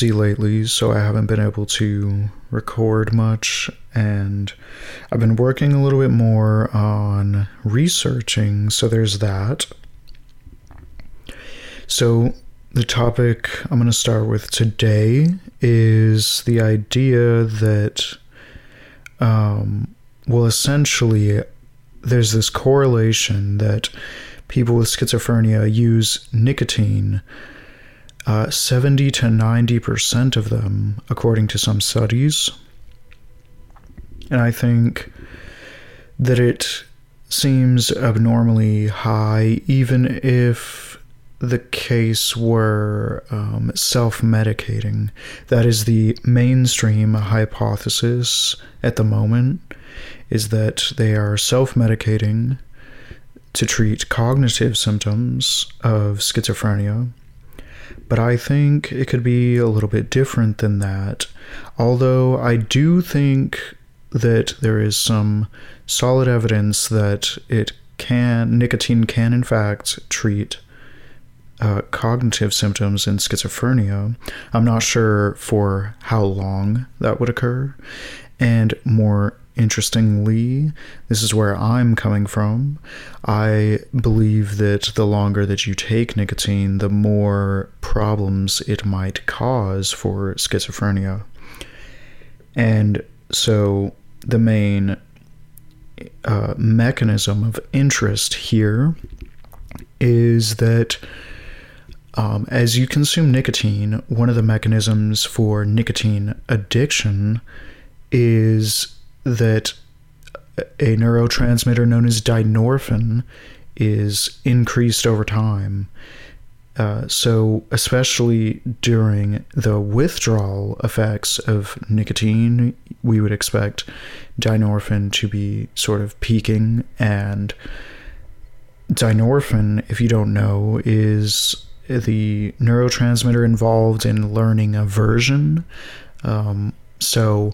busy lately, so I haven't been able to record much, and I've been working a little bit more on researching, so there's that. So, the topic I'm going to start with today is the idea that, um, well, essentially, there's this correlation that people with schizophrenia use nicotine. Uh, 70 to 90% of them, according to some studies. And I think that it seems abnormally high, even if the case were um, self medicating. That is the mainstream hypothesis at the moment, is that they are self medicating to treat cognitive symptoms of schizophrenia. But I think it could be a little bit different than that. Although I do think that there is some solid evidence that it can, nicotine can in fact treat uh, cognitive symptoms in schizophrenia. I'm not sure for how long that would occur. And more interestingly, this is where I'm coming from. I believe that the longer that you take nicotine, the more problems it might cause for schizophrenia. And so the main uh, mechanism of interest here is that um, as you consume nicotine, one of the mechanisms for nicotine addiction is that a neurotransmitter known as dynorphin is increased over time. Uh, so, especially during the withdrawal effects of nicotine, we would expect dynorphin to be sort of peaking. And dynorphin, if you don't know, is the neurotransmitter involved in learning aversion. Um, so,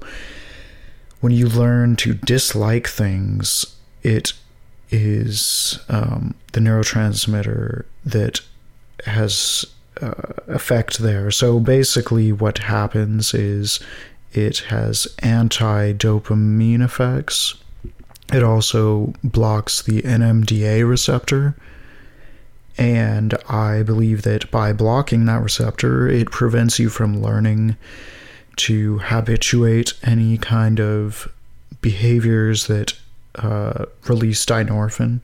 when you learn to dislike things, it is um, the neurotransmitter that has uh, effect there. So basically, what happens is it has anti dopamine effects. It also blocks the NMDA receptor. And I believe that by blocking that receptor, it prevents you from learning to habituate any kind of behaviors that uh, release dynorphin.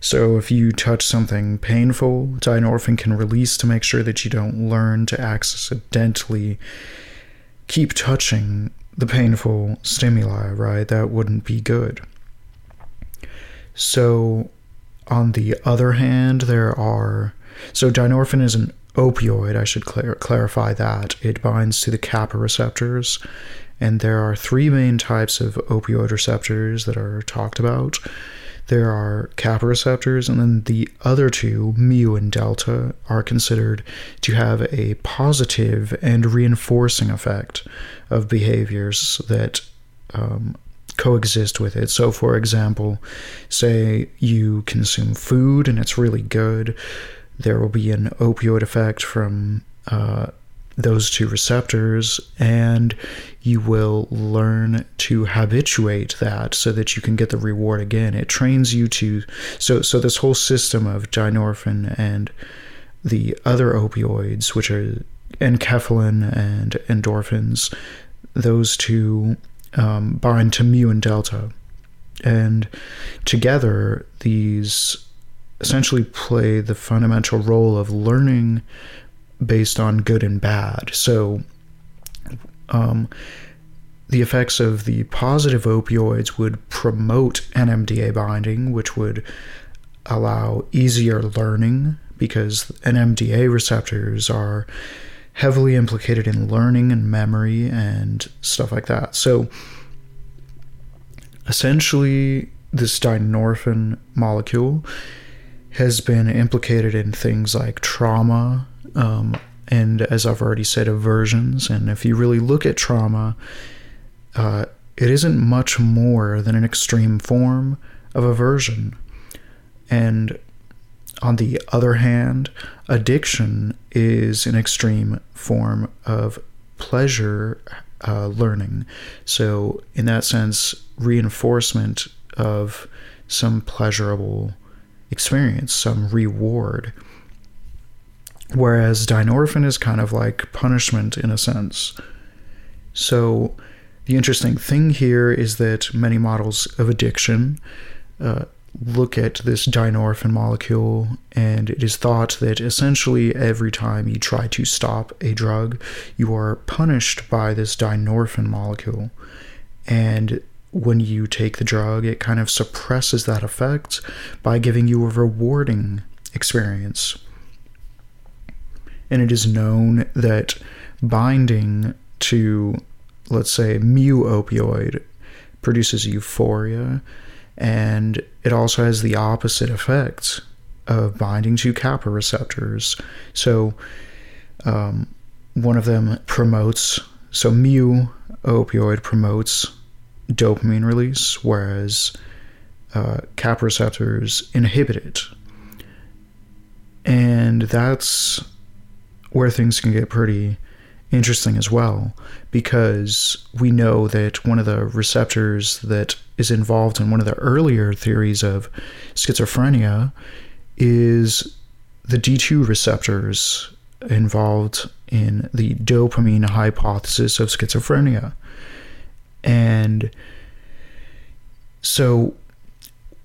So if you touch something painful, dynorphin can release to make sure that you don't learn to accidentally keep touching the painful stimuli, right? That wouldn't be good. So, on the other hand, there are. So, dynorphin is an opioid, I should clar- clarify that. It binds to the kappa receptors, and there are three main types of opioid receptors that are talked about. There are kappa receptors, and then the other two, mu and delta, are considered to have a positive and reinforcing effect of behaviors that um, coexist with it. So, for example, say you consume food and it's really good there will be an opioid effect from uh, those two receptors, and you will learn to habituate that so that you can get the reward again. It trains you to so so this whole system of dynorphin and the other opioids, which are enkephalin and endorphins, those two um, bind to mu and delta, and together these essentially play the fundamental role of learning based on good and bad. So, um, the effects of the positive opioids would promote NMDA binding, which would allow easier learning because NMDA receptors are heavily implicated in learning and memory and stuff like that. So essentially, this dynorphin molecule has been implicated in things like trauma um, and, as I've already said, aversions. And if you really look at trauma, uh, it isn't much more than an extreme form of aversion. And on the other hand, addiction is an extreme form of pleasure uh, learning. So, in that sense, reinforcement of some pleasurable experience, some reward. Whereas dynorphin is kind of like punishment in a sense. So, the interesting thing here is that many models of addiction uh, look at this dynorphin molecule, and it is thought that essentially every time you try to stop a drug, you are punished by this dynorphin molecule. And when you take the drug, it kind of suppresses that effect by giving you a rewarding experience. And it is known that binding to, let's say, mu opioid produces euphoria and it also has the opposite effect of binding to kappa receptors. So, um, one of them promotes, so mu opioid promotes dopamine release, whereas uh, kappa receptors inhibit it. And that's where things can get pretty interesting as well because we know that one of the receptors that is involved in one of the earlier theories of schizophrenia is the D2 receptors involved in the dopamine hypothesis of schizophrenia. And so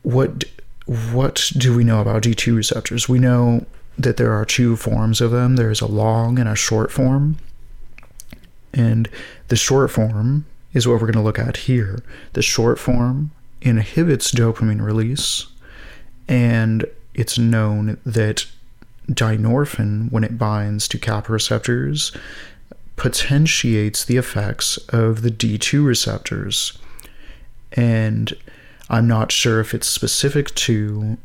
what what do we know about D2 receptors? We know that there are two forms of them. There's a long and a short form. And the short form is what we're going to look at here. The short form inhibits dopamine release, and it's known that dynorphin, when it binds to kappa receptors, potentiates the effects of the D2 receptors. And I'm not sure if it's specific to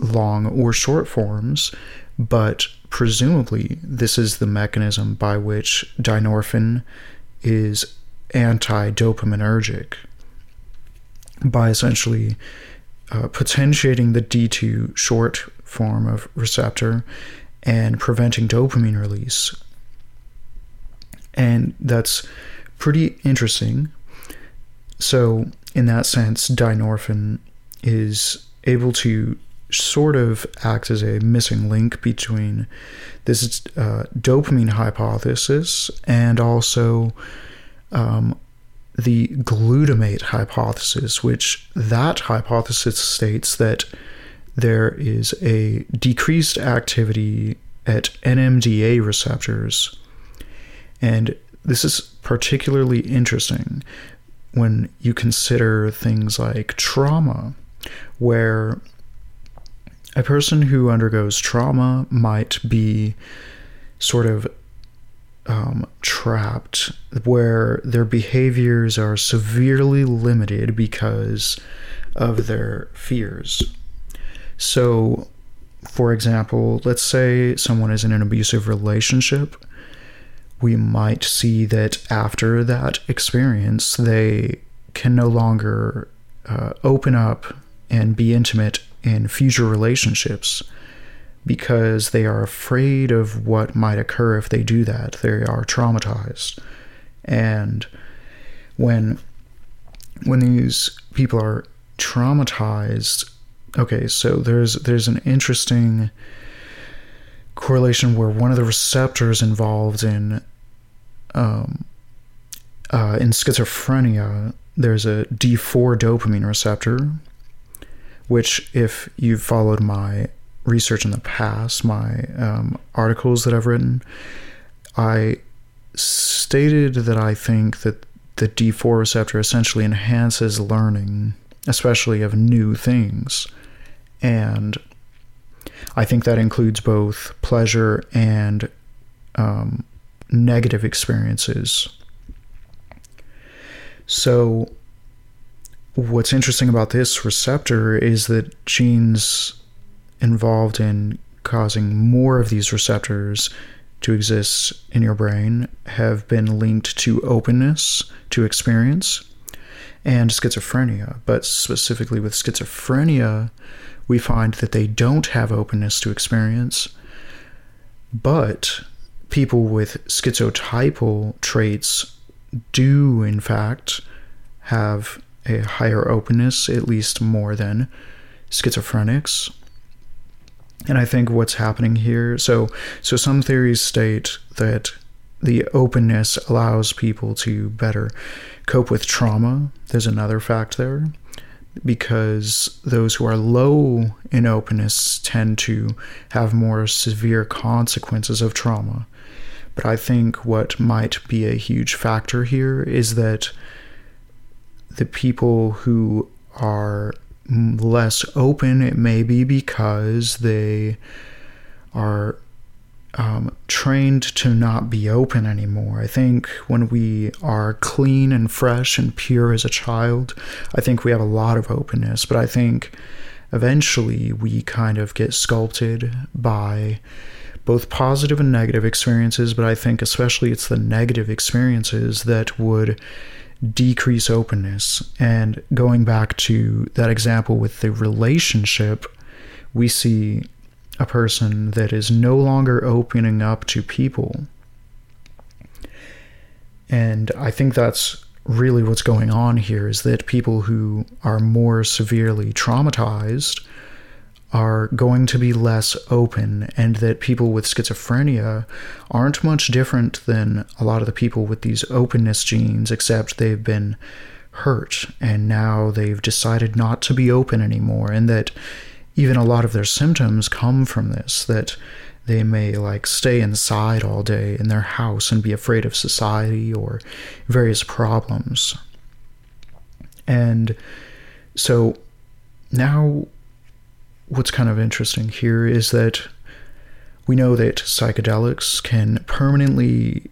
long or short forms, but presumably this is the mechanism by which dynorphin is anti dopaminergic by essentially uh, potentiating the D2 short form of receptor and preventing dopamine release. And that's pretty interesting. So, in that sense, dynorphin is able to sort of acts as a missing link between this uh, dopamine hypothesis and also um, the glutamate hypothesis, which that hypothesis states that there is a decreased activity at NMDA receptors. And this is particularly interesting when you consider things like trauma, where a person who undergoes trauma might be sort of um, trapped where their behaviors are severely limited because of their fears. So, for example, let's say someone is in an abusive relationship. We might see that after that experience, they can no longer uh, open up and be intimate in future relationships because they are afraid of what might occur if they do that. They are traumatized. And when when these people are traumatized, okay, so there's there's an interesting correlation where one of the receptors involved in um, uh, in schizophrenia, there's a D4 dopamine receptor, which, if you've followed my research in the past, my um, articles that I've written, I stated that I think that the D4 receptor essentially enhances learning, especially of new things. And I think that includes both pleasure and um, negative experiences. So, what's interesting about this receptor is that genes involved in causing more of these receptors to exist in your brain have been linked to openness to experience and schizophrenia. But specifically with schizophrenia, we find that they don't have openness to experience. But people with schizotypal traits do, in fact, have a higher openness, at least more than schizophrenics. And I think what's happening here, so so some theories state that the openness allows people to better cope with trauma. There's another fact there because those who are low in openness tend to have more severe consequences of trauma. But I think what might be a huge factor here is that the people who are less open, it may be because they are um, trained to not be open anymore. I think when we are clean and fresh and pure as a child, I think we have a lot of openness. But I think eventually we kind of get sculpted by both positive and negative experiences. But I think especially it's the negative experiences that would decrease openness. And going back to that example with the relationship, we see a person that is no longer opening up to people. And I think that's really what's going on here is that people who are more severely traumatized are going to be less open, and that people with schizophrenia aren't much different than a lot of the people with these openness genes, except they've been hurt and now they've decided not to be open anymore, and that even a lot of their symptoms come from this, that they may like stay inside all day in their house and be afraid of society or various problems. And so now what's kind of interesting here is that we know that psychedelics can permanently,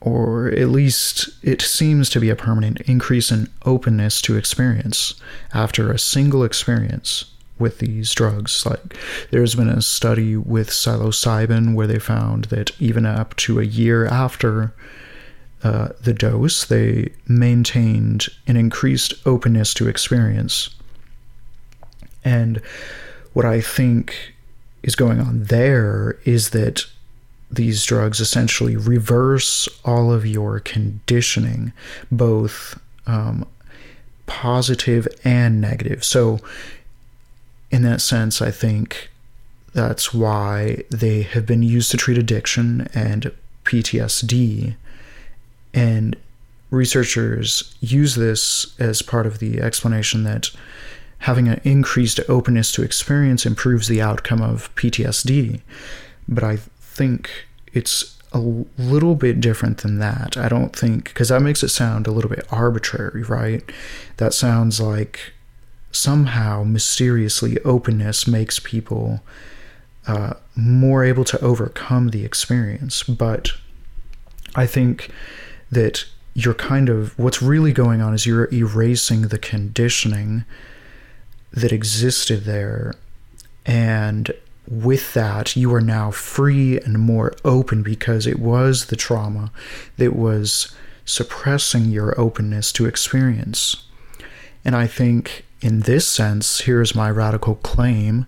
or at least it seems to be a permanent increase in openness to experience after a single experience with these drugs. Like, there's been a study with psilocybin where they found that even up to a year after uh, the dose, they maintained an increased openness to experience. And what I think is going on there is that these drugs essentially reverse all of your conditioning, both um, positive and negative. So, in that sense, I think that's why they have been used to treat addiction and PTSD. And researchers use this as part of the explanation that having an increased openness to experience improves the outcome of PTSD. But I think it's a little bit different than that. I don't think, because that makes it sound a little bit arbitrary, right? That sounds like somehow mysteriously openness makes people uh, more able to overcome the experience. But I think that you're kind of, what's really going on is you're erasing the conditioning that existed there. And with that, you are now free and more open because it was the trauma that was suppressing your openness to experience. And I think in this sense, here's my radical claim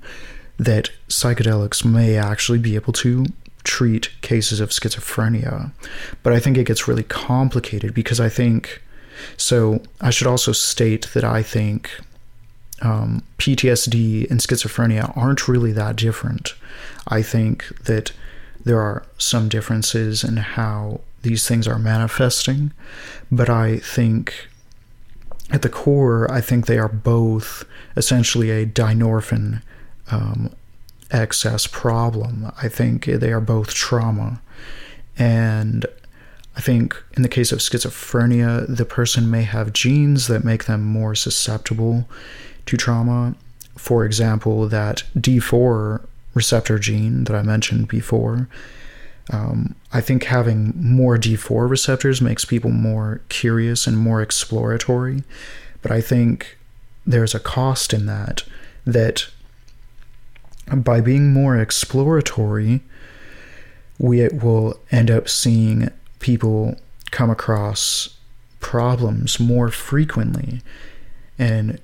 that psychedelics may actually be able to treat cases of schizophrenia. But I think it gets really complicated because I think so. I should also state that I think um, PTSD and schizophrenia aren't really that different. I think that there are some differences in how these things are manifesting, but I think at the core, I think they are both essentially a dynorphin um, excess problem. I think they are both trauma. And I think in the case of schizophrenia, the person may have genes that make them more susceptible to trauma. For example, that D4 receptor gene that I mentioned before. Um, I think having more D4 receptors makes people more curious and more exploratory. But I think there's a cost in that, that by being more exploratory, we will end up seeing people come across problems more frequently. And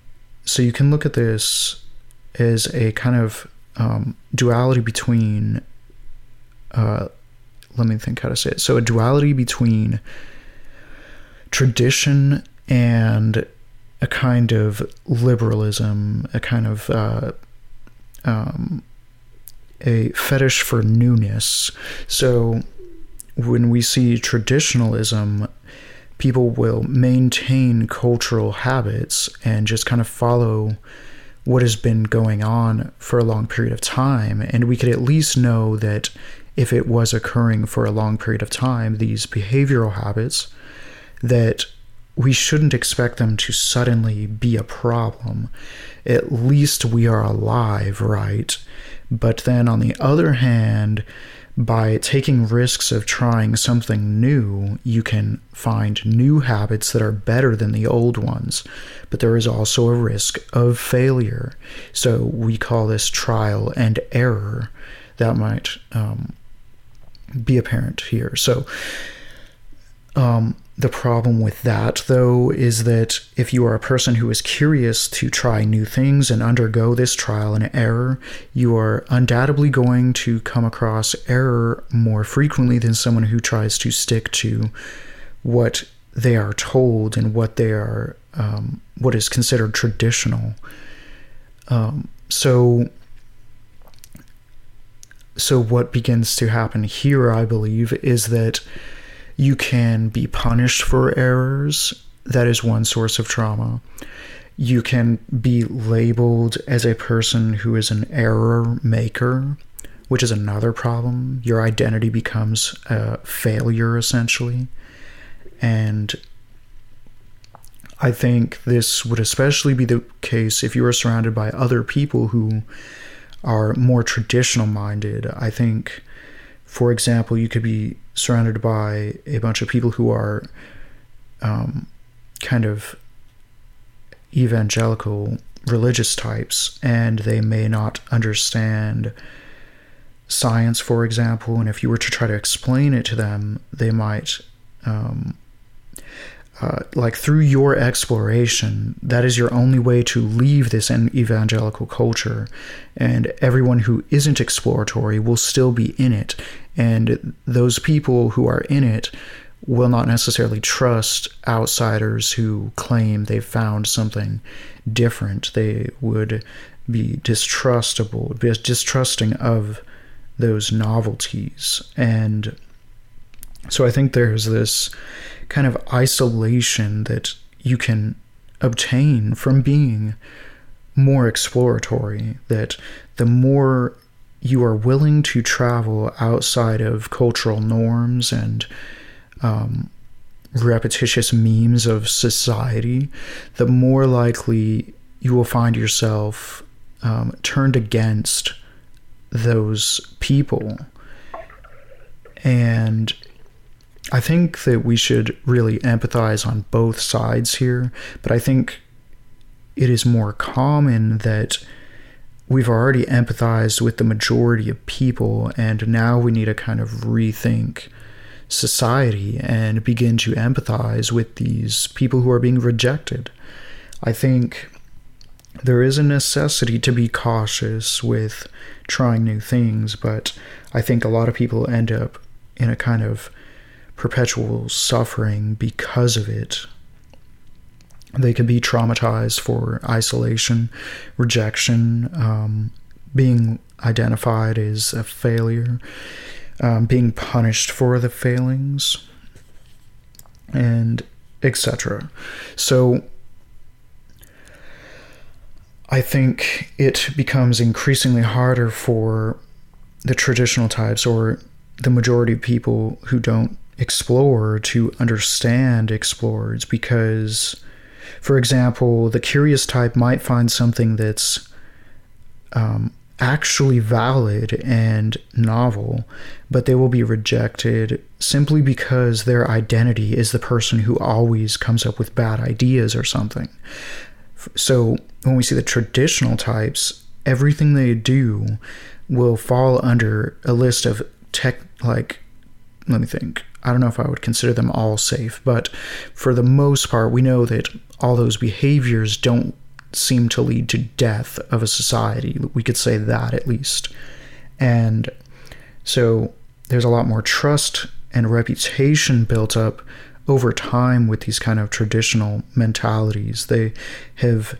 so you can look at this as a kind of um, duality between, uh, let me think how to say it. So, a duality between tradition and a kind of liberalism, a kind of uh, um, a fetish for newness. So, when we see traditionalism, people will maintain cultural habits and just kind of follow what has been going on for a long period of time. And we could at least know that if it was occurring for a long period of time, these behavioral habits, that we shouldn't expect them to suddenly be a problem. At least we are alive, right? But then on the other hand, by taking risks of trying something new, you can find new habits that are better than the old ones. But there is also a risk of failure. So we call this trial and error. That might um, be apparent here. So um, the problem with that, though, is that if you are a person who is curious to try new things and undergo this trial and error, you are undoubtedly going to come across error more frequently than someone who tries to stick to what they are told and what they are, um, what is considered traditional. Um, so, so what begins to happen here, I believe, is that you can be punished for errors. That is one source of trauma. You can be labeled as a person who is an error maker, which is another problem. Your identity becomes a failure, essentially. And I think this would especially be the case if you are surrounded by other people who are more traditional minded. I think, for example, you could be surrounded by a bunch of people who are um, kind of evangelical religious types, and they may not understand science, for example. And if you were to try to explain it to them, they might. Um, uh, like through your exploration, that is your only way to leave this evangelical culture. And everyone who isn't exploratory will still be in it. And those people who are in it will not necessarily trust outsiders who claim they've found something different. They would be distrustable, be distrusting of those novelties. And so I think there's this kind of isolation that you can obtain from being more exploratory, that the more you are willing to travel outside of cultural norms and um, repetitious memes of society, the more likely you will find yourself um, turned against those people. And I think that we should really empathize on both sides here, but I think it is more common that we've already empathized with the majority of people, and now we need to kind of rethink society and begin to empathize with these people who are being rejected. I think there is a necessity to be cautious with trying new things, but I think a lot of people end up in a kind of perpetual suffering because of it. They can be traumatized for isolation, rejection, um, being identified as a failure, um, being punished for the failings, and etc. So I think it becomes increasingly harder for the traditional types or the majority of people who don't explore to understand explorers because, for example, the curious type might find something that's um, actually valid and novel, but they will be rejected simply because their identity is the person who always comes up with bad ideas or something. So when we see the traditional types, everything they do will fall under a list of tech, like, let me think. I don't know if I would consider them all safe, but for the most part, we know that all those behaviors don't seem to lead to death of a society. We could say that at least. And so there's a lot more trust and reputation built up over time with these kind of traditional mentalities. They have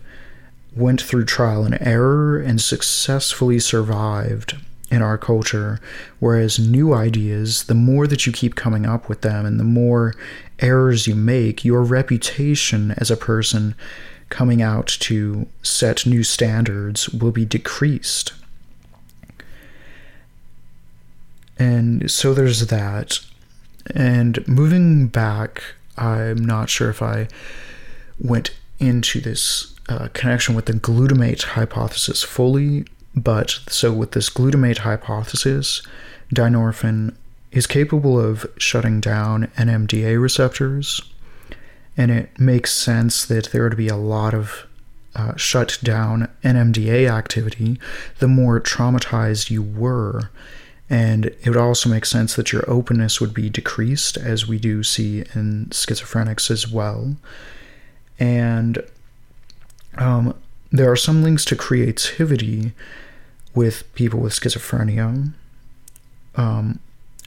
went through trial and error and successfully survived in our culture whereas new ideas the more that you keep coming up with them and the more errors you make your reputation as a person coming out to set new standards will be decreased. And so there's that. And moving back, I'm not sure if I went into this uh, connection with the glutamate hypothesis fully, but so with this glutamate hypothesis, dynorphin is capable of shutting down NMDA receptors and it makes sense that there would be a lot of uh, shut down NMDA activity the more traumatized you were. And it would also make sense that your openness would be decreased, as we do see in schizophrenics as well. And um, there are some links to creativity with people with schizophrenia. Um,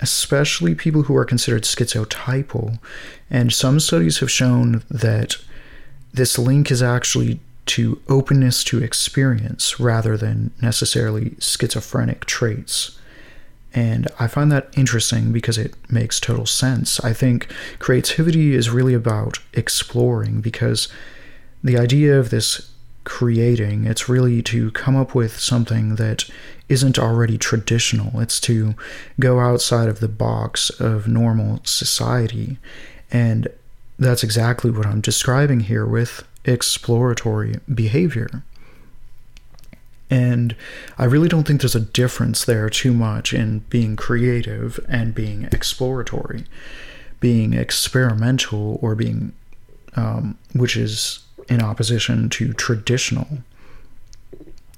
especially people who are considered schizotypal. And some studies have shown that this link is actually to openness to experience rather than necessarily schizophrenic traits. And I find that interesting because it makes total sense. I think creativity is really about exploring because the idea of this creating, it's really to come up with something that isn't already traditional. It's to go outside of the box of normal society. And that's exactly what I'm describing here with exploratory behavior. And I really don't think there's a difference there too much in being creative and being exploratory, being experimental or being, um, which is in opposition to traditional.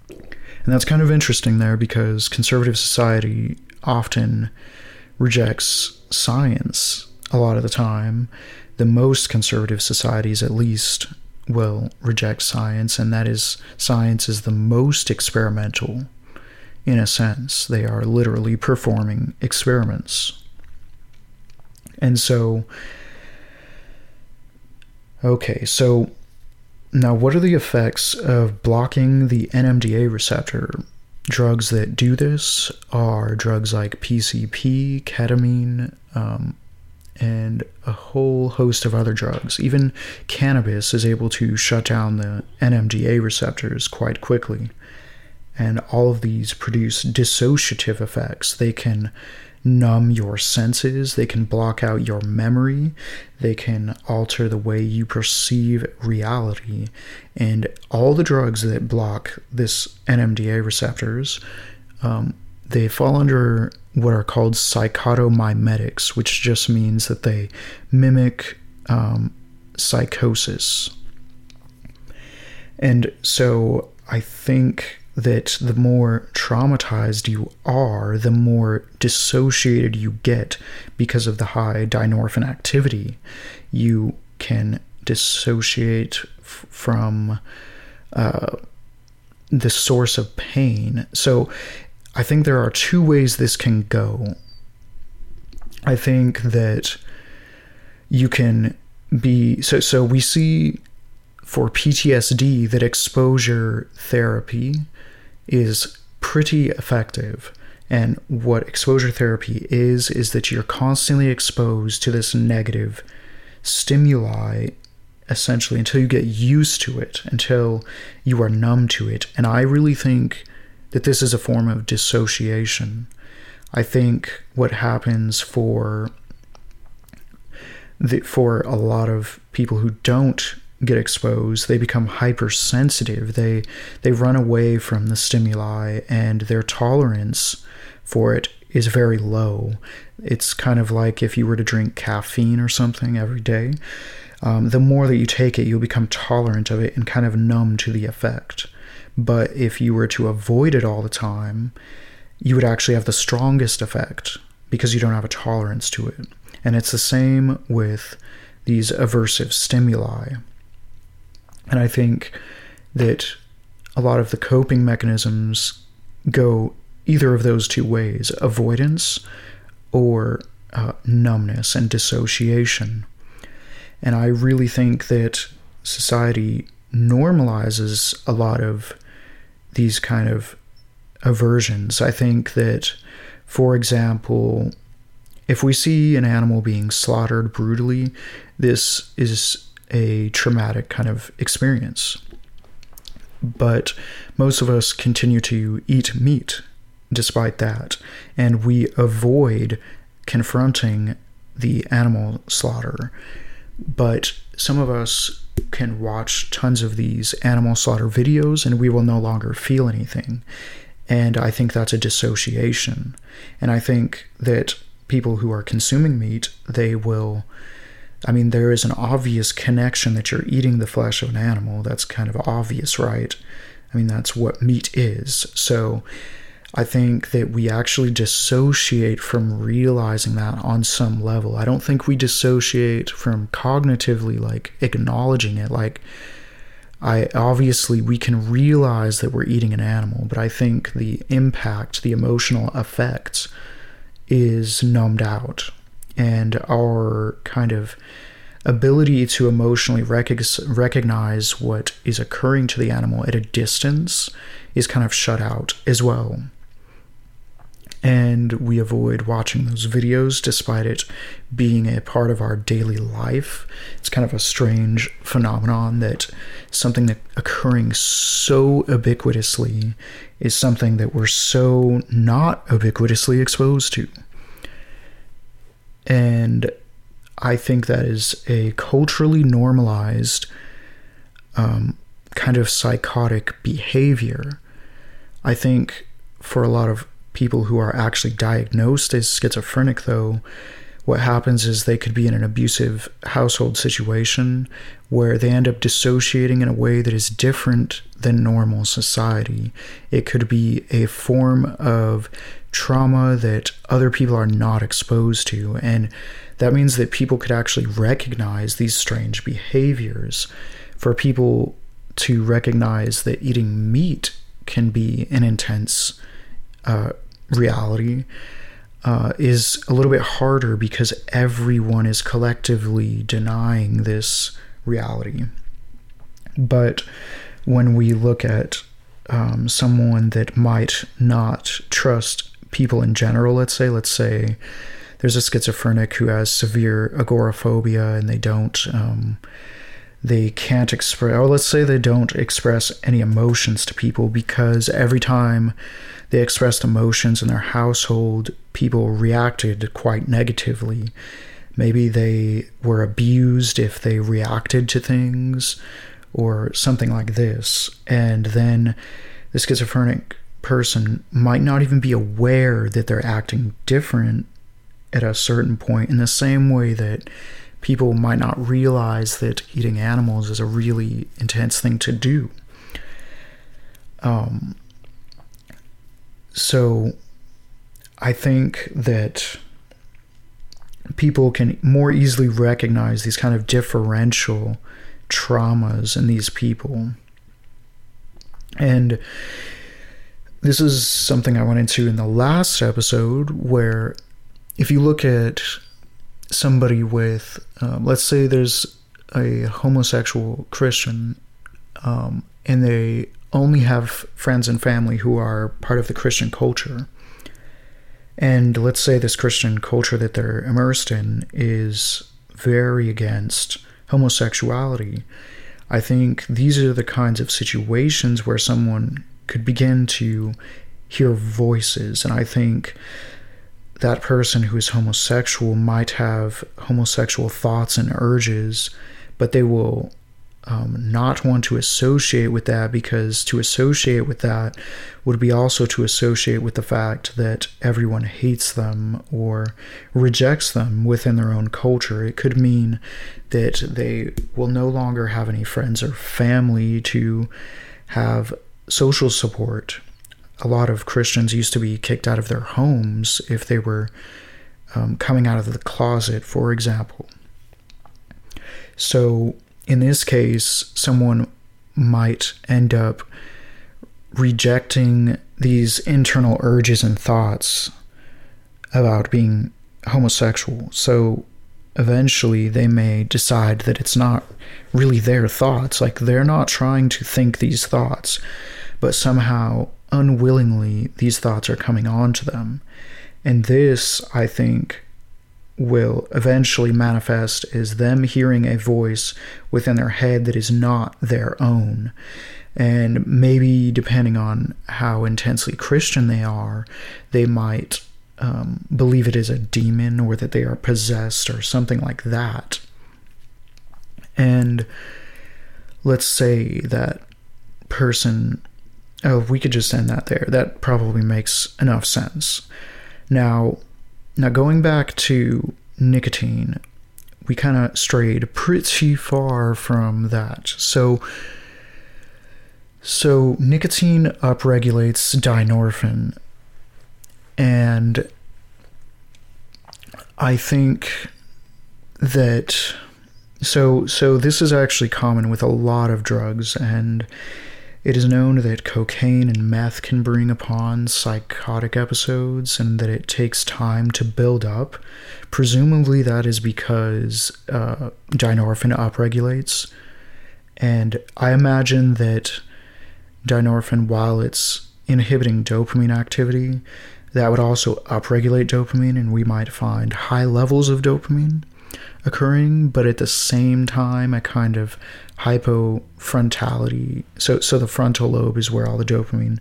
And that's kind of interesting there because conservative society often rejects science a lot of the time. The most conservative societies, at least, will reject science, and that is science is the most experimental in a sense. They are literally performing experiments. And so, okay, so now, what are the effects of blocking the NMDA receptor? Drugs that do this are drugs like PCP, ketamine, um, and a whole host of other drugs. Even cannabis is able to shut down the NMDA receptors quite quickly. And all of these produce dissociative effects. They can numb your senses, they can block out your memory, they can alter the way you perceive reality. And all the drugs that block this NMDA receptors, um, they fall under what are called psychotomimetics, which just means that they mimic um, psychosis. And so I think that the more traumatized you are, the more dissociated you get because of the high dynorphin activity. You can dissociate f- from uh, the source of pain. So I think there are two ways this can go. I think that you can be so so we see for PTSD that exposure therapy is pretty effective. And what exposure therapy is, is that you're constantly exposed to this negative stimuli essentially until you get used to it, until you are numb to it. And I really think that this is a form of dissociation. I think what happens for that for a lot of people who don't get exposed, they become hypersensitive. They they run away from the stimuli, and their tolerance for it is very low. It's kind of like if you were to drink caffeine or something every day. Um, the more that you take it, you'll become tolerant of it and kind of numb to the effect. But if you were to avoid it all the time, you would actually have the strongest effect because you don't have a tolerance to it. And it's the same with these aversive stimuli. And I think that a lot of the coping mechanisms go either of those two ways avoidance or uh, numbness and dissociation. And I really think that society normalizes a lot of these kind of aversions. I think that, for example, if we see an animal being slaughtered brutally, this is a traumatic kind of experience. But most of us continue to eat meat despite that, and we avoid confronting the animal slaughter. But some of us can watch tons of these animal slaughter videos and we will no longer feel anything. And I think that's a dissociation. And I think that people who are consuming meat, they will. I mean, there is an obvious connection that you're eating the flesh of an animal. That's kind of obvious, right? I mean, that's what meat is. So I think that we actually dissociate from realizing that on some level. I don't think we dissociate from cognitively, like acknowledging it. Like, I obviously we can realize that we're eating an animal, but I think the impact, the emotional effects is numbed out. And our kind of ability to emotionally rec- recognize what is occurring to the animal at a distance is kind of shut out as well. And we avoid watching those videos despite it being a part of our daily life. It's kind of a strange phenomenon that something that occurring so ubiquitously is something that we're so not ubiquitously exposed to. And I think that is a culturally normalized um, kind of psychotic behavior. I think for a lot of people who are actually diagnosed as schizophrenic, though, what happens is they could be in an abusive household situation where they end up dissociating in a way that is different than normal society. It could be a form of trauma that other people are not exposed to. And that means that people could actually recognize these strange behaviors. For people to recognize that eating meat can be an intense uh, reality uh, is a little bit harder because everyone is collectively denying this reality. But when we look at um, someone that might not trust people in general, let's say, let's say there's a schizophrenic who has severe agoraphobia and they don't, um, they can't express, or let's say they don't express any emotions to people because every time they expressed emotions in their household, people reacted quite negatively. Maybe they were abused if they reacted to things or something like this. And then the schizophrenic person might not even be aware that they're acting different at a certain point, in the same way that people might not realize that eating animals is a really intense thing to do. Um, so I think that people can more easily recognize these kind of differential traumas in these people. And this is something I went into in the last episode where if you look at somebody with, um, let's say there's a homosexual Christian um, and they only have friends and family who are part of the Christian culture. And let's say this Christian culture that they're immersed in is very against homosexuality. I think these are the kinds of situations where someone could begin to hear voices. And I think that person who is homosexual might have homosexual thoughts and urges, but they will um, not want to associate with that because to associate with that would be also to associate with the fact that everyone hates them or rejects them within their own culture. It could mean that they will no longer have any friends or family to have social support. A lot of Christians used to be kicked out of their homes if they were um, coming out of the closet, for example. So, in this case, someone might end up rejecting these internal urges and thoughts about being homosexual. So eventually they may decide that it's not really their thoughts. Like they're not trying to think these thoughts, but somehow unwillingly these thoughts are coming on to them. And this, I think, will eventually manifest as them hearing a voice within their head that is not their own. And maybe depending on how intensely Christian they are, they might um, believe it is a demon or that they are possessed or something like that. And let's say that person, oh, we could just end that there. That probably makes enough sense. Now, now, going back to nicotine, we kind of strayed pretty far from that. So, so nicotine upregulates dynorphin, and I think that so so this is actually common with a lot of drugs and it is known that cocaine and meth can bring upon psychotic episodes and that it takes time to build up. Presumably, that is because uh, dynorphin upregulates. And I imagine that dynorphin, while it's inhibiting dopamine activity, that would also upregulate dopamine, and we might find high levels of dopamine occurring, but at the same time, a kind of hypofrontality. So, so the frontal lobe is where all the dopamine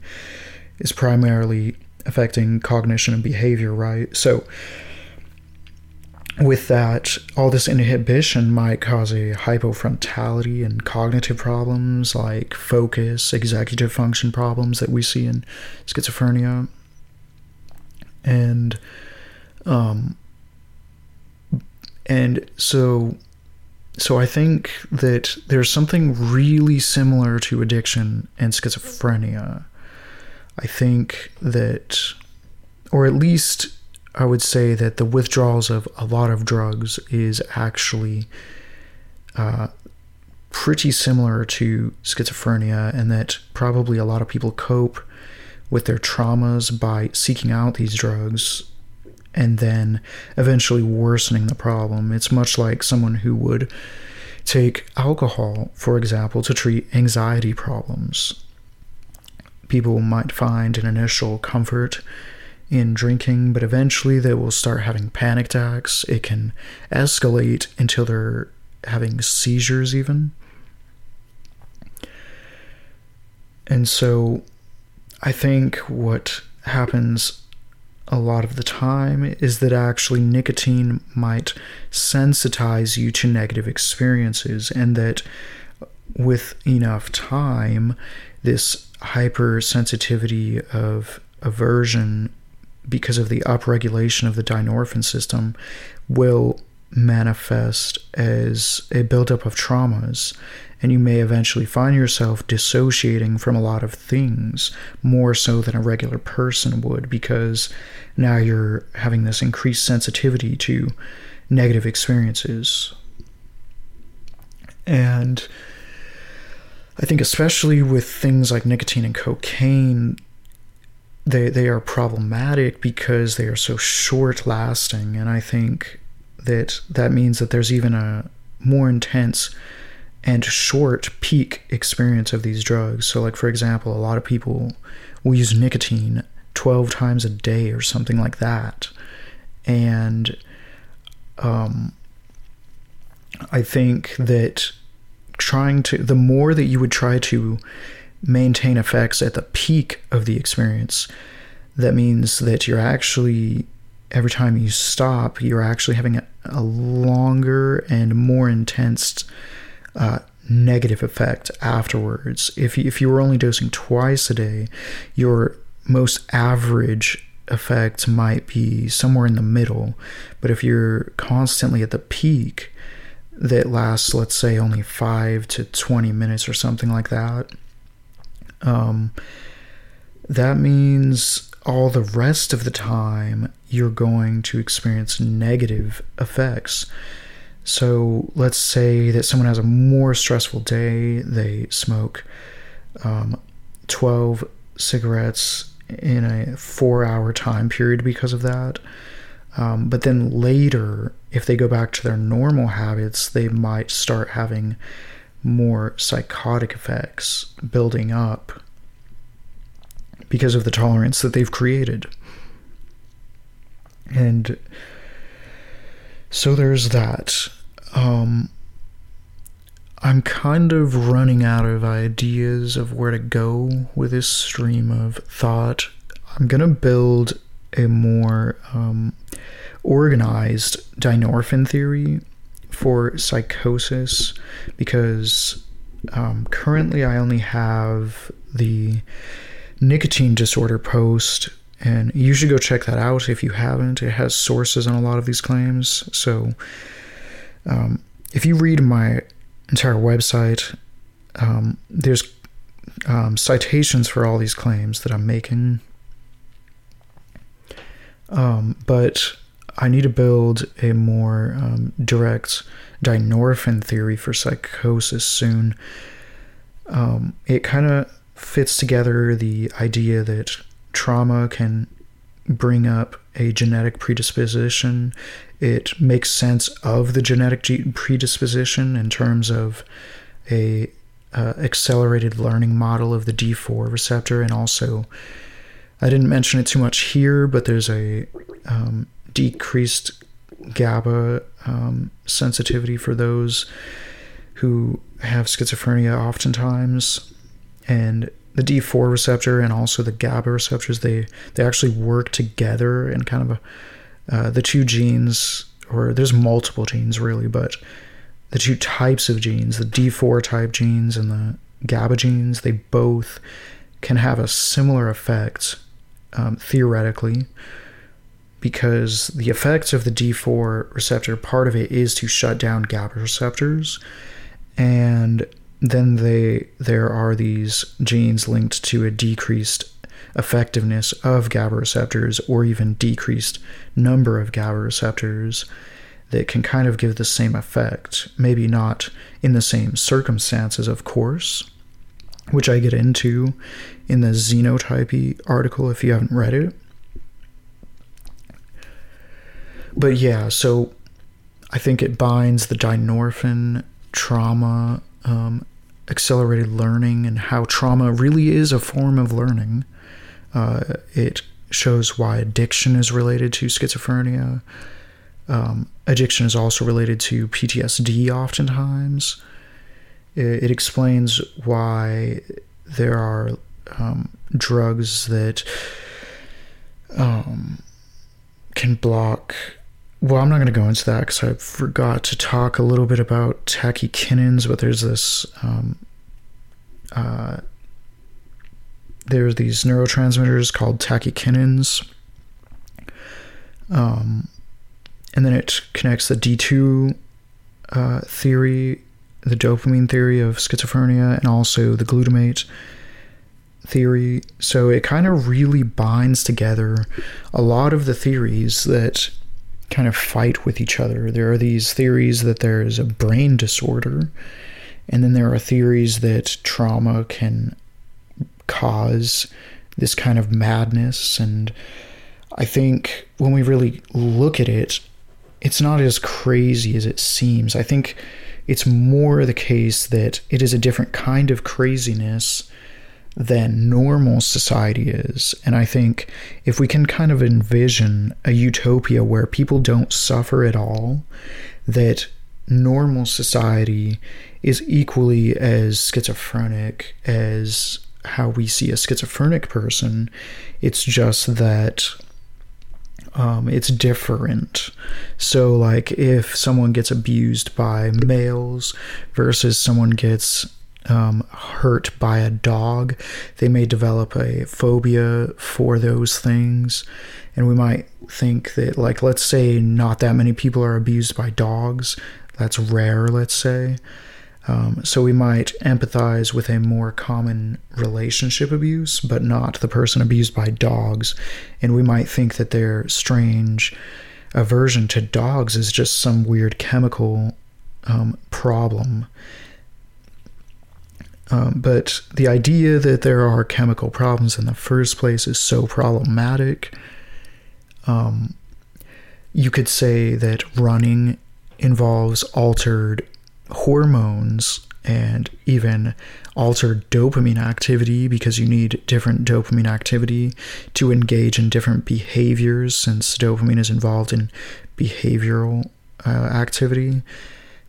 is primarily affecting cognition and behavior, right? So, with that, all this inhibition might cause a hypofrontality and cognitive problems like focus, executive function problems that we see in schizophrenia. And um, and so so I think that there's something really similar to addiction and schizophrenia. I think that or at least I would say that the withdrawals of a lot of drugs is actually uh, pretty similar to schizophrenia, and that probably a lot of people cope with their traumas by seeking out these drugs and then eventually worsening the problem. It's much like someone who would take alcohol, for example, to treat anxiety problems. People might find an initial comfort in drinking, but eventually they will start having panic attacks. It can escalate until they're having seizures, even. And so I think what happens a lot of the time is that actually nicotine might sensitize you to negative experiences, and that with enough time, this hypersensitivity of aversion because of the upregulation of the dynorphin system will manifest as a buildup of traumas and you may eventually find yourself dissociating from a lot of things more so than a regular person would because now you're having this increased sensitivity to negative experiences. And I think, especially with things like nicotine and cocaine, they, they are problematic because they are so short lasting. And I think that that means that there's even a more intense and short peak experience of these drugs. So, like for example, a lot of people will use nicotine 12 times a day or something like that. And um, I think that trying to, the more that you would try to maintain effects at the peak of the experience, that means that you're actually every time you stop, you're actually having a, a longer and more intense uh, negative effect afterwards. If you, if you were only dosing twice a day, your most average effect might be somewhere in the middle. But if you're constantly at the peak that lasts, let's say, only five to 20 minutes or something like that, um, that means all the rest of the time you're going to experience negative effects. So let's say that someone has a more stressful day, they smoke um, 12 cigarettes in a four hour time period because of that. Um, but then later, if they go back to their normal habits, they might start having more psychotic effects building up because of the tolerance that they've created. And so there's that. Um, I'm kind of running out of ideas of where to go with this stream of thought. I'm going to build a more um, organized dynorphin theory for psychosis because um, currently I only have the nicotine disorder post and you should go check that out if you haven't. It has sources on a lot of these claims. So, um, if you read my entire website, um, there's um, citations for all these claims that I'm making. Um, but I need to build a more um, direct dynorphin theory for psychosis soon. Um, it kind of fits together the idea that trauma can bring up a genetic predisposition. It makes sense of the genetic predisposition in terms of a uh, accelerated learning model of the D4 receptor, and also I didn't mention it too much here, but there's a um, decreased GABA um, sensitivity for those who have schizophrenia oftentimes, and the D4 receptor and also the GABA receptors they they actually work together in kind of a uh, the two genes or there's multiple genes really but the two types of genes the D4 type genes and the GABA genes they both can have a similar effect um, theoretically because the effect of the D4 receptor part of it is to shut down GABA receptors and then they there are these genes linked to a decreased effectiveness of GABA receptors or even decreased number of GABA receptors that can kind of give the same effect. Maybe not in the same circumstances, of course, which I get into in the Xenotype article if you haven't read it. But yeah, so I think it binds the dynorphin trauma um, accelerated learning and how trauma really is a form of learning. Uh, it shows why addiction is related to schizophrenia. Um, addiction is also related to PTSD, oftentimes. It, it explains why there are um, drugs that um, can block well, I'm not going to go into that because I forgot to talk a little bit about tachykinins, but there's this. Um, uh, there's these neurotransmitters called tachykinins. Um, and then it connects the D2 uh, theory, the dopamine theory of schizophrenia, and also the glutamate theory. So it kind of really binds together a lot of the theories that kind of fight with each other. There are these theories that there is a brain disorder, and then there are theories that trauma can cause this kind of madness. And I think when we really look at it, it's not as crazy as it seems. I think it's more the case that it is a different kind of craziness than normal society is. And I think if we can kind of envision a utopia where people don't suffer at all, that normal society is equally as schizophrenic as how we see a schizophrenic person. It's just that um, it's different. So, like, if someone gets abused by males versus someone gets um, hurt by a dog, they may develop a phobia for those things. And we might think that, like, let's say not that many people are abused by dogs. That's rare, let's say. Um, so we might empathize with a more common relationship abuse, but not the person abused by dogs. And we might think that their strange aversion to dogs is just some weird chemical um, problem. Um, but the idea that there are chemical problems in the first place is so problematic. Um, you could say that running involves altered hormones and even altered dopamine activity because you need different dopamine activity to engage in different behaviors since dopamine is involved in behavioral uh, activity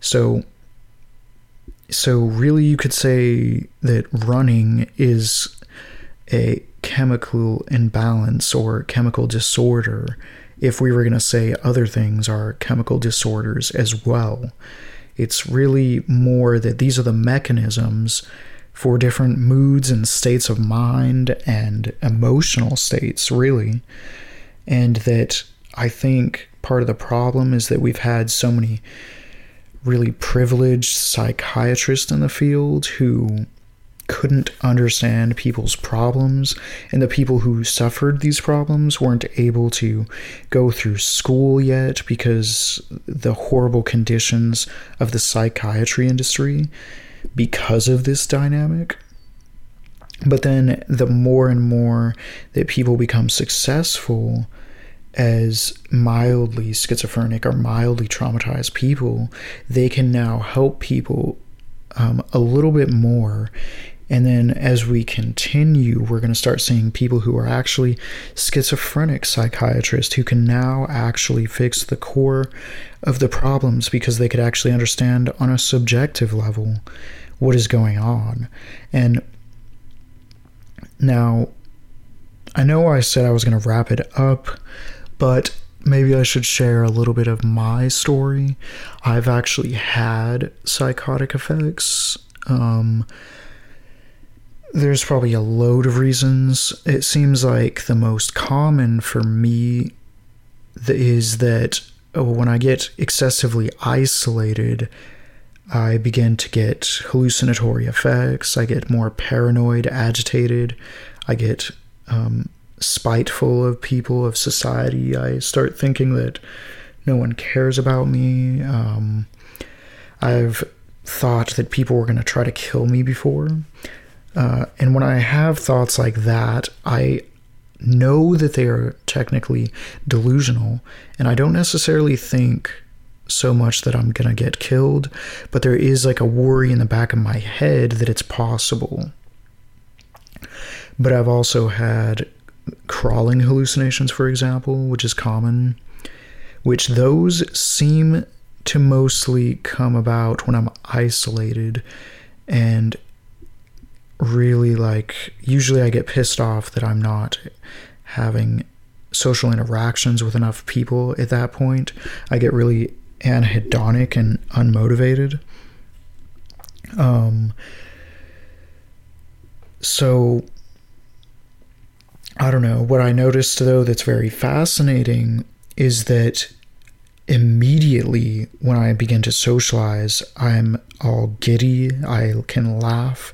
so so really you could say that running is a chemical imbalance or chemical disorder if we were going to say other things are chemical disorders as well it's really more that these are the mechanisms for different moods and states of mind and emotional states, really. And that I think part of the problem is that we've had so many really privileged psychiatrists in the field who couldn't understand people's problems, and the people who suffered these problems weren't able to go through school yet because the horrible conditions of the psychiatry industry because of this dynamic. But then the more and more that people become successful as mildly schizophrenic or mildly traumatized people, they can now help people um, a little bit more and then as we continue, we're going to start seeing people who are actually schizophrenic psychiatrists who can now actually fix the core of the problems because they could actually understand on a subjective level what is going on. And now, I know I said I was going to wrap it up, but maybe I should share a little bit of my story. I've actually had psychotic effects. Um, there's probably a load of reasons. It seems like the most common for me is that oh, when I get excessively isolated, I begin to get hallucinatory effects. I get more paranoid, agitated. I get um, spiteful of people, of society. I start thinking that no one cares about me. Um, I've thought that people were going to try to kill me before. Uh, and when I have thoughts like that, I know that they are technically delusional, and I don't necessarily think so much that I'm going to get killed, but there is like a worry in the back of my head that it's possible. But I've also had crawling hallucinations, for example, which is common, which those seem to mostly come about when I'm isolated and really like usually I get pissed off that I'm not having social interactions with enough people at that point. I get really anhedonic and unmotivated. Um so I don't know. What I noticed though that's very fascinating is that immediately when I begin to socialize, I'm all giddy, I can laugh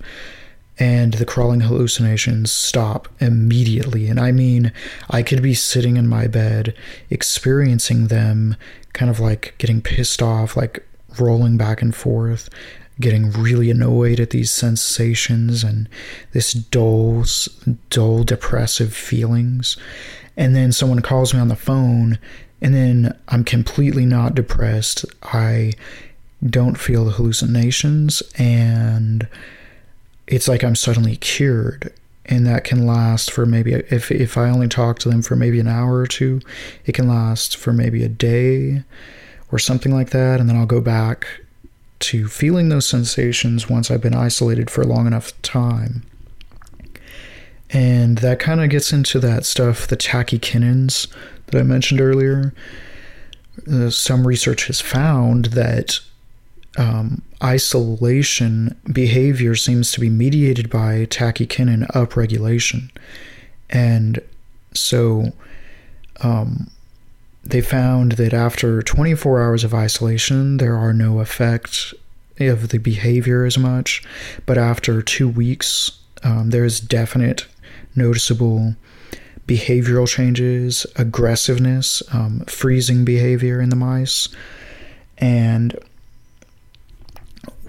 and the crawling hallucinations stop immediately. And I mean, I could be sitting in my bed experiencing them, kind of like getting pissed off, like rolling back and forth, getting really annoyed at these sensations and this dull, dull, depressive feelings. And then someone calls me on the phone, and then I'm completely not depressed. I don't feel the hallucinations and it's like I'm suddenly cured. And that can last for maybe, if, if I only talk to them for maybe an hour or two, it can last for maybe a day or something like that. And then I'll go back to feeling those sensations once I've been isolated for a long enough time. And that kind of gets into that stuff, the tachykinins that I mentioned earlier. Uh, some research has found that um, isolation behavior seems to be mediated by tachykinin upregulation. And so um, they found that after 24 hours of isolation, there are no effects of the behavior as much. But after two weeks, um, there's definite noticeable behavioral changes, aggressiveness, um, freezing behavior in the mice. And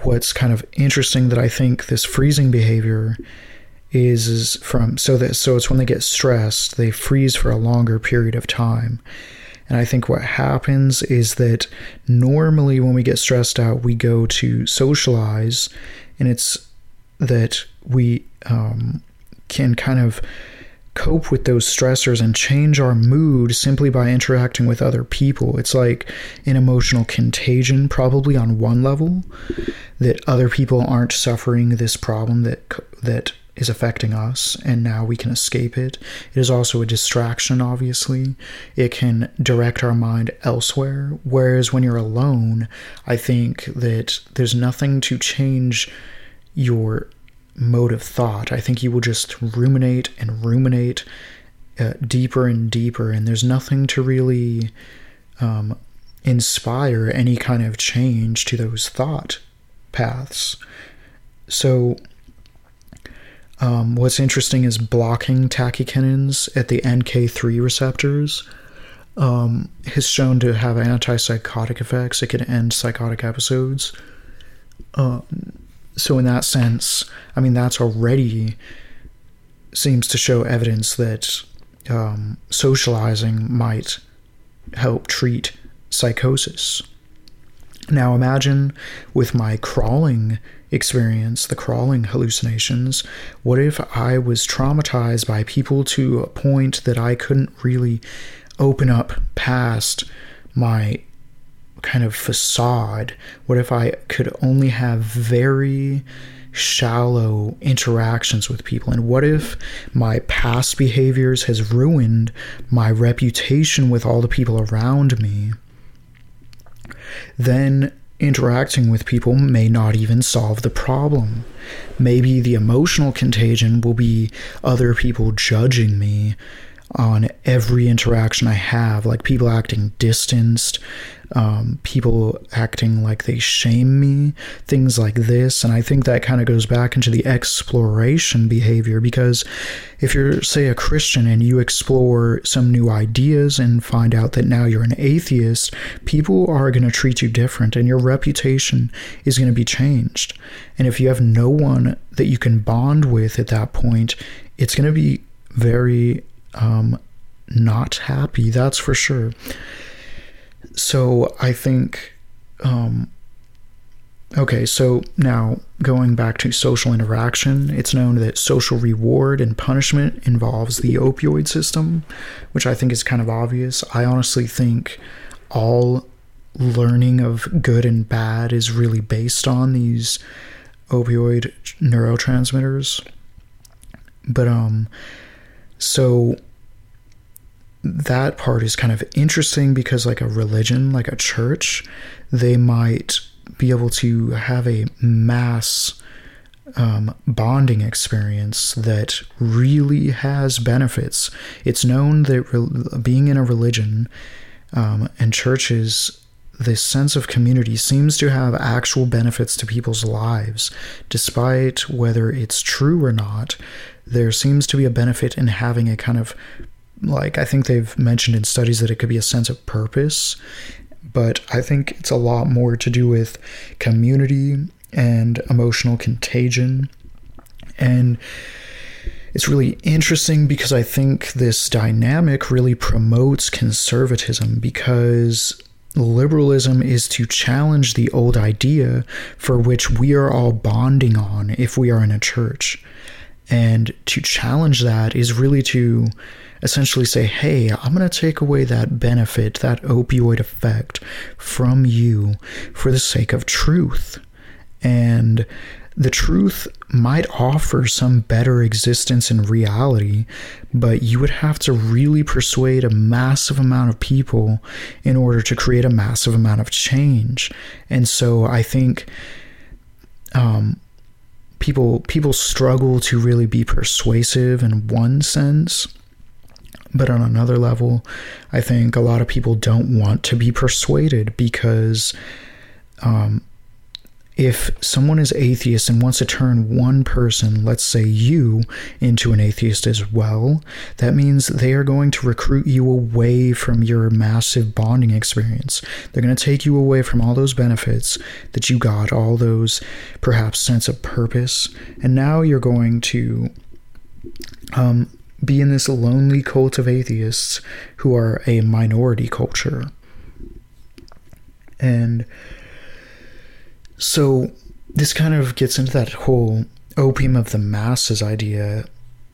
what's kind of interesting that I think this freezing behavior is is from so that so it's when they get stressed they freeze for a longer period of time and i think what happens is that normally when we get stressed out we go to socialize and it's that we um, can kind of cope with those stressors and change our mood simply by interacting with other people. It's like an emotional contagion, probably on one level, that other people aren't suffering this problem that that is affecting us and now we can escape it. It is also a distraction, obviously. It can direct our mind elsewhere. Whereas when you're alone, I think that there's nothing to change your mode of thought. I think you will just ruminate and ruminate uh, deeper and deeper, and there's nothing to really um, inspire any kind of change to those thought paths. So, um, what's interesting is blocking tachykinins at the NK3 receptors um, shown to have antipsychotic effects. It can end psychotic episodes. Um, so in that sense, I mean that's already seems to show evidence that um, socializing might help treat psychosis. Now imagine with my crawling experience, the crawling hallucinations, what if I was traumatized by people to a point that I couldn't really open up past my kind of facade? What if I could only have very shallow interactions with people? And what if my past behaviors has ruined my reputation with all the people around me? Then interacting with people may not even solve the problem. Maybe the emotional contagion will be other people judging me on every interaction I have, like people acting distanced, um, people acting like they shame me, things like this. And I think that kind of goes back into the exploration behavior because if you're, say, a Christian and you explore some new ideas and find out that now you're an atheist, people are going to treat you different and your reputation is going to be changed. And if you have no one that you can bond with at that point, it's going to be very um, not happy, that's for sure. So I think, um, okay, so now going back to social interaction, it's known that social reward and punishment involves the opioid system, which I think is kind of obvious. I honestly think all learning of good and bad is really based on these opioid neurotransmitters. But um so that part is kind of interesting because like a religion like a church they might be able to have a mass um, bonding experience that really has benefits. It's known that re- being in a religion um, and churches this sense of community seems to have actual benefits to people's lives despite whether it's true or not there seems to be a benefit in having a kind of like I think they've mentioned in studies that it could be a sense of purpose, but I think it's a lot more to do with community and emotional contagion. And it's really interesting because I think this dynamic really promotes conservatism because liberalism is to challenge the old idea for which we are all bonding on if we are in a church. And to challenge that is really to essentially say, hey, I'm going to take away that benefit, that opioid effect from you for the sake of truth. And the truth might offer some better existence in reality, but you would have to really persuade a massive amount of people in order to create a massive amount of change. And so I think um, people people struggle to really be persuasive in one sense. But on another level, I think a lot of people don't want to be persuaded because um, if someone is atheist and wants to turn one person, let's say you, into an atheist as well, that means they are going to recruit you away from your massive bonding experience. They're going to take you away from all those benefits that you got, all those perhaps sense of purpose, and now you're going to um, be in this lonely cult of atheists who are a minority culture. And so this kind of gets into that whole opium of the masses idea,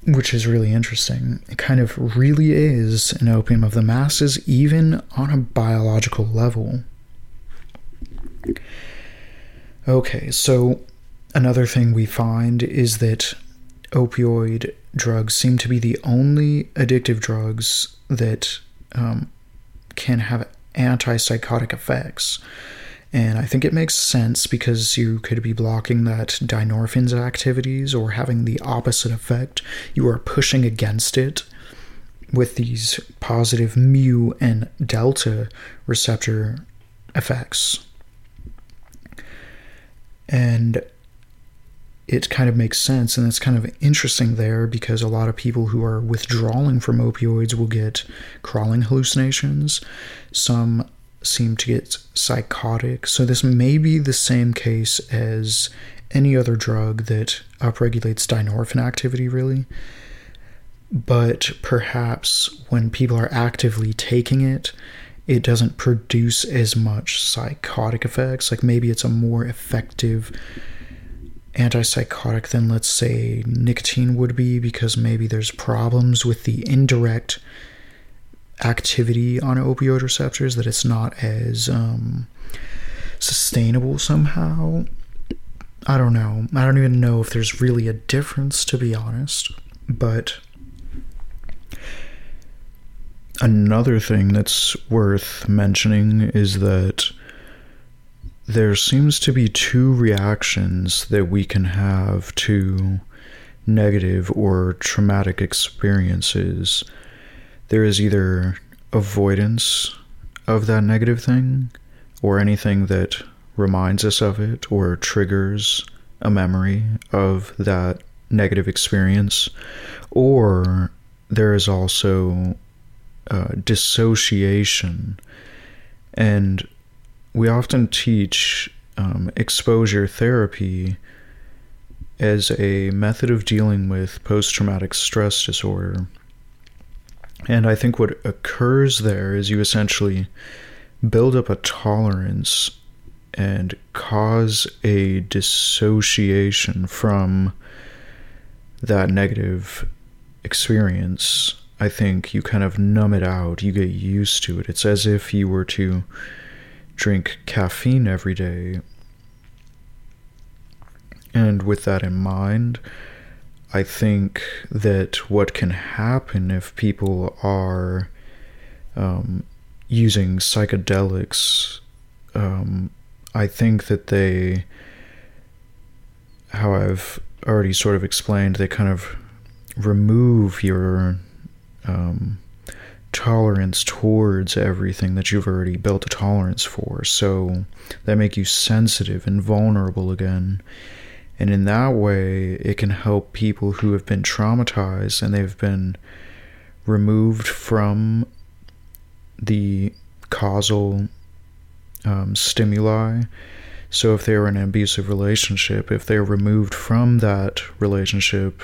which is really interesting. It kind of really is an opium of the masses, even on a biological level. Okay, so another thing we find is that opioid drugs seem to be the only addictive drugs that um, can have antipsychotic effects. And I think it makes sense because you could be blocking that dynorphin's activities or having the opposite effect. You are pushing against it with these positive mu and delta receptor effects. And it kind of makes sense and it's kind of interesting there because a lot of people who are withdrawing from opioids will get crawling hallucinations some seem to get psychotic. So, this may be the same case as any other drug that upregulates dynorphin activity, really. But perhaps when people are actively taking it, it doesn't produce as much psychotic effects. Like maybe it's a more effective antipsychotic than, let's say, nicotine would be, because maybe there's problems with the indirect activity on opioid receptors that it's not as um, sustainable somehow. I don't know. I don't even know if there's really a difference, to be honest. But another thing that's worth mentioning is that there seems to be two reactions that we can have to negative or traumatic experiences there is either avoidance of that negative thing or anything that reminds us of it or triggers a memory of that negative experience, or there is also uh, dissociation. And we often teach um, exposure therapy as a method of dealing with post traumatic stress disorder. And I think what occurs there is you essentially build up a tolerance and cause a dissociation from that negative experience. I think you kind of numb it out, you get used to it. It's as if you were to drink caffeine every day. And with that in mind, I think that what can happen if people are um, using psychedelics, um, I think that they, how I've already sort of explained, they kind of remove your um, tolerance towards everything that you've already built a tolerance for. So they make you sensitive and vulnerable again and in that way, it can help people who have been traumatized and they've been removed from the causal um, stimuli. So, if they are in an abusive relationship, if they're removed from that relationship,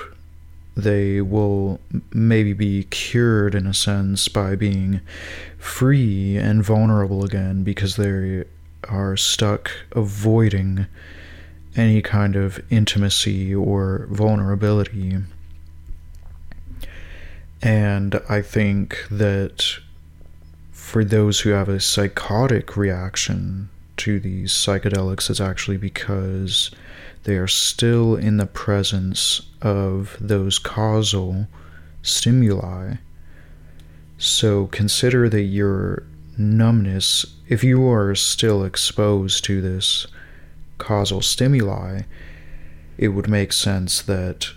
they will maybe be cured in a sense by being free and vulnerable again because they are stuck avoiding any kind of intimacy or vulnerability. And I think that for those who have a psychotic reaction to these psychedelics it's actually because they are still in the presence of those causal stimuli. So consider that your numbness, if you are still exposed to this causal stimuli, it would make sense that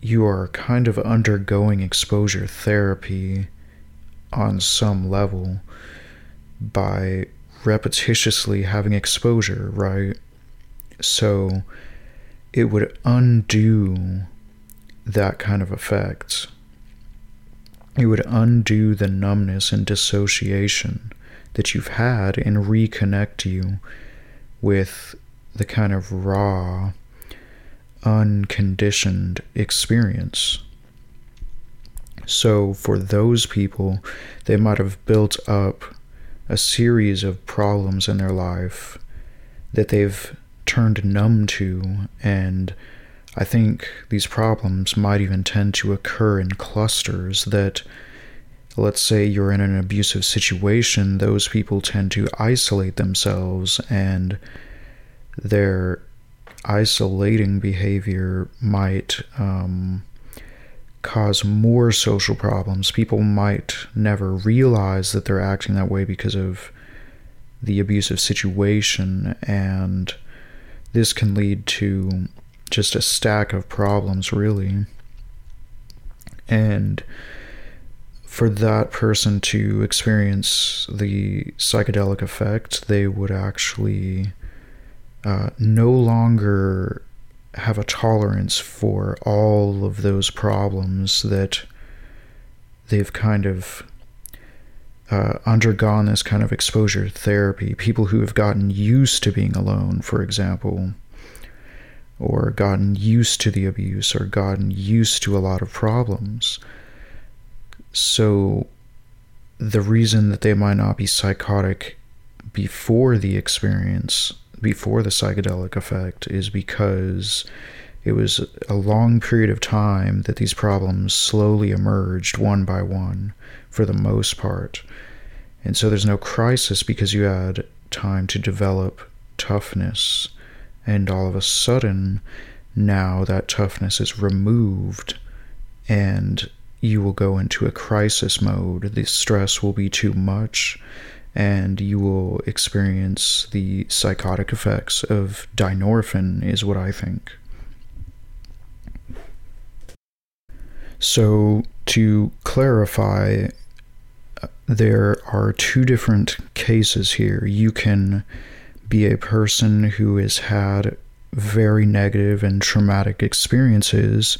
you are kind of undergoing exposure therapy on some level by repetitiously having exposure, right? So it would undo that kind of effect. It would undo the numbness and dissociation that you've had and reconnect you with the kind of raw, unconditioned experience. So, for those people, they might have built up a series of problems in their life that they've turned numb to, and I think these problems might even tend to occur in clusters that let's say you're in an abusive situation, those people tend to isolate themselves and their isolating behavior might um, cause more social problems. People might never realize that they're acting that way because of the abusive situation, and this can lead to just a stack of problems, really. And for that person to experience the psychedelic effect, they would actually uh, no longer have a tolerance for all of those problems that they've kind of uh, undergone this kind of exposure therapy. People who have gotten used to being alone, for example, or gotten used to the abuse, or gotten used to a lot of problems. So, the reason that they might not be psychotic before the experience before the psychedelic effect is because it was a long period of time that these problems slowly emerged one by one for the most part. And so there's no crisis because you had time to develop toughness. And all of a sudden, now that toughness is removed and you will go into a crisis mode. The stress will be too much and you will experience the psychotic effects of dynorphin, is what I think. So, to clarify, there are two different cases here. You can be a person who has had very negative and traumatic experiences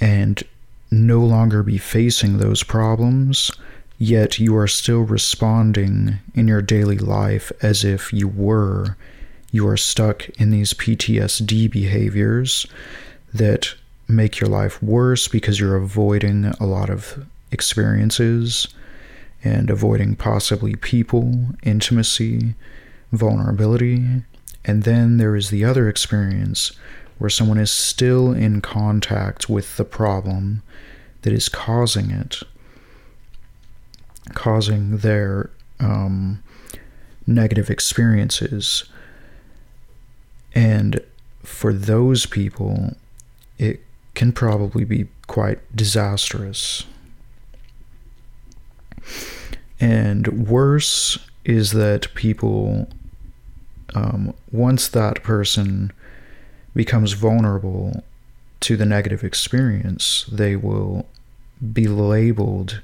and no longer be facing those problems yet you are still responding in your daily life as if you were. You are stuck in these PTSD behaviors that make your life worse because you're avoiding a lot of experiences and avoiding possibly people, intimacy, vulnerability. And then there is the other experience where someone is still in contact with the problem that is causing it causing their um, negative experiences. And for those people, it can probably be quite disastrous. And worse is that people, um, once that person becomes vulnerable to the negative experience, they will be labeled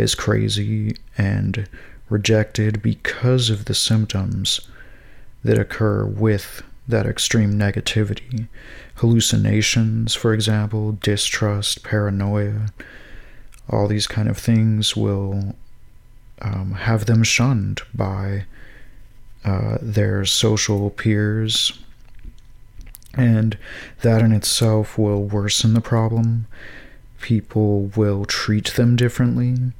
is crazy and rejected because of the symptoms that occur with that extreme negativity. Hallucinations, for example, distrust, paranoia, all these kind of things will um, have them shunned by uh, their social peers. And that in itself will worsen the problem. People will treat them differently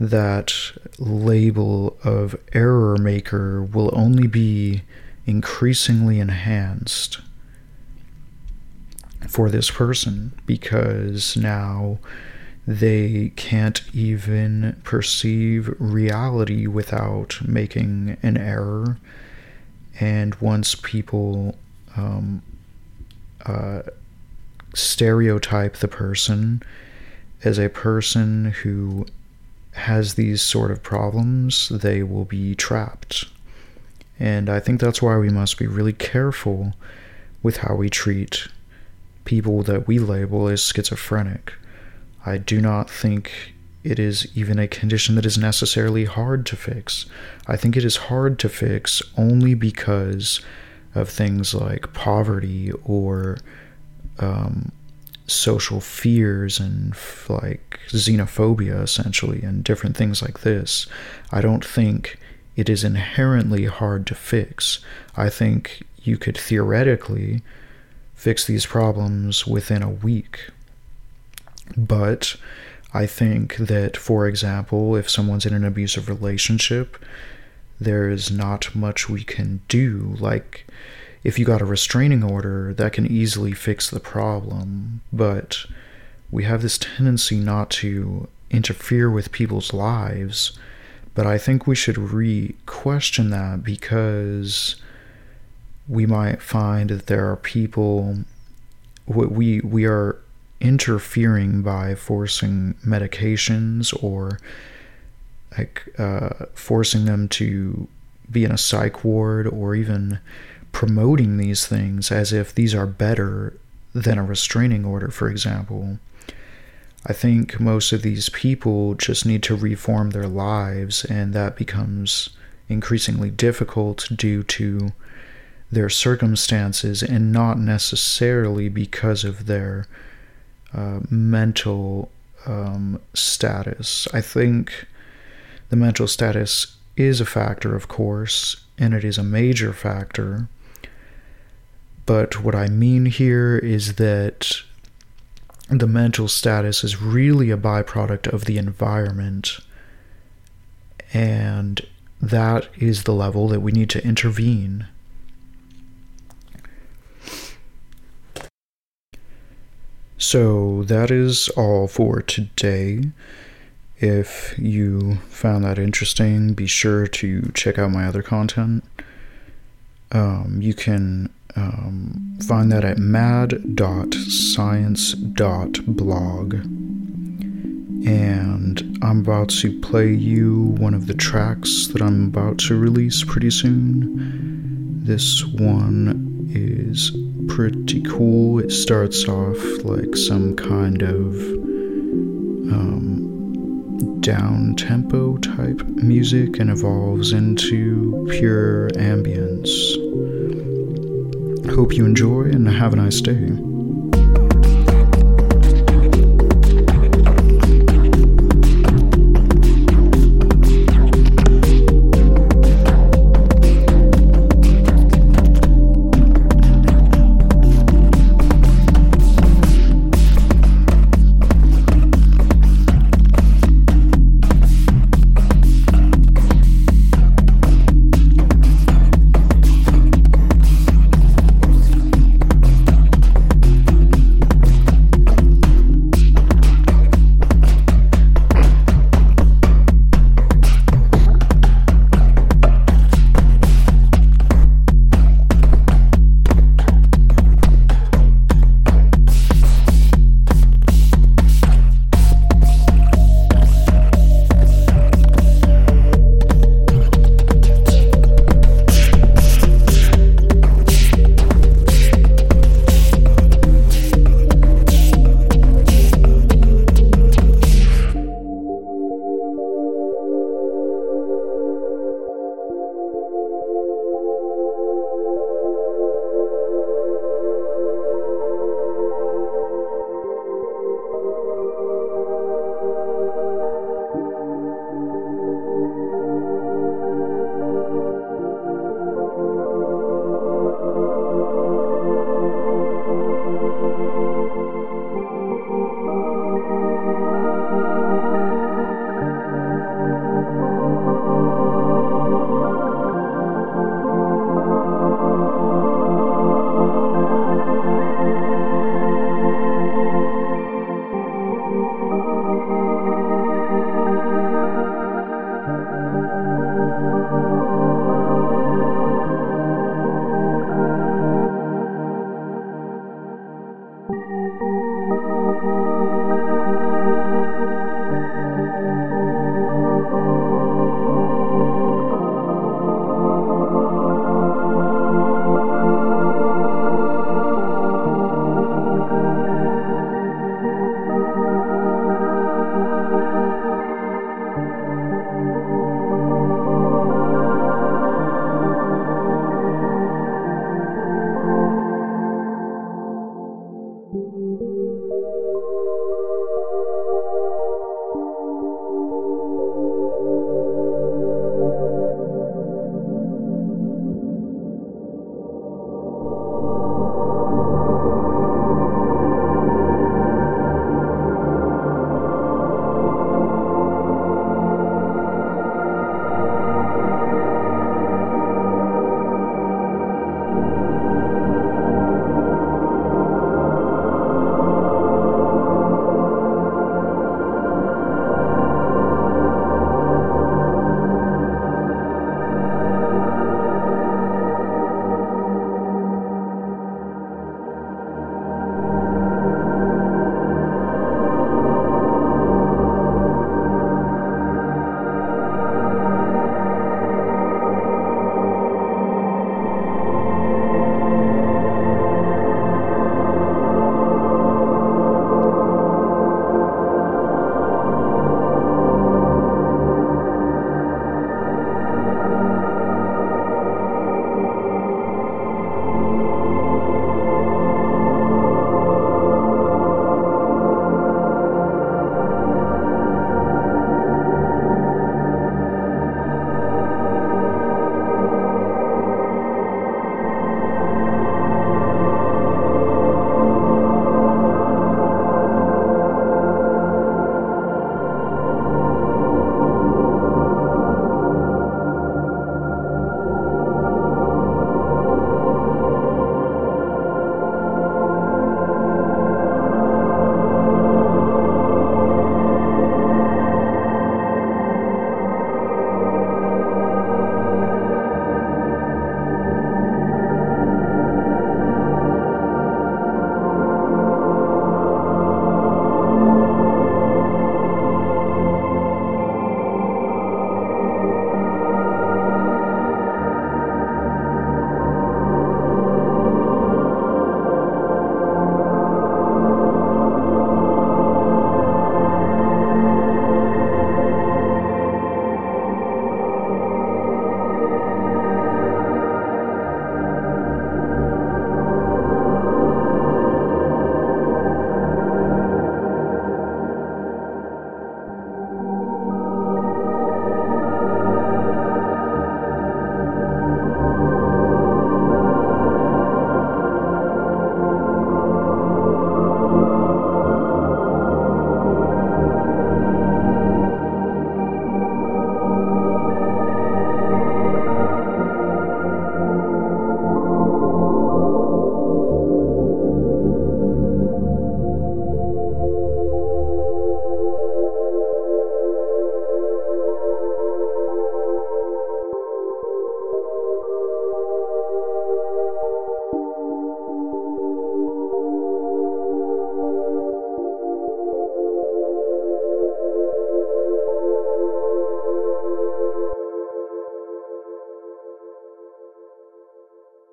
that label of error maker will only be increasingly enhanced for this person because now they can't even perceive reality without making an error. And once people um, uh, stereotype the person as a person who has these sort of problems, they will be trapped. And I think that's why we must be really careful with how we treat people that we label as schizophrenic. I do not think it is even a condition that is necessarily hard to fix. I think it is hard to fix only because of things like poverty or um, social fears and like xenophobia, essentially, and different things like this. I don't think it is inherently hard to fix. I think you could theoretically fix these problems within a week. But I think that, for example, if someone's in an abusive relationship, there is not much we can do. Like, if you got a restraining order, that can easily fix the problem. But we have this tendency not to interfere with people's lives. But I think we should re question that because we might find that there are people we we are interfering by forcing medications or like uh, forcing them to be in a psych ward or even promoting these things as if these are better than a restraining order, for example. I think most of these people just need to reform their lives, and that becomes increasingly difficult due to their circumstances and not necessarily because of their uh, mental um, status. I think the mental status is a factor, of course, and it is a major factor. But what I mean here is that the mental status is really a byproduct of the environment. And that is the level that we need to intervene. So that is all for today. If you found that interesting, be sure to check out my other content. Um, you can um, find that at mad.science.blog. And I'm about to play you one of the tracks that I'm about to release pretty soon. This one is pretty cool. It starts off like some kind of um, down tempo type music and evolves into pure ambience. Hope you enjoy and have a nice day.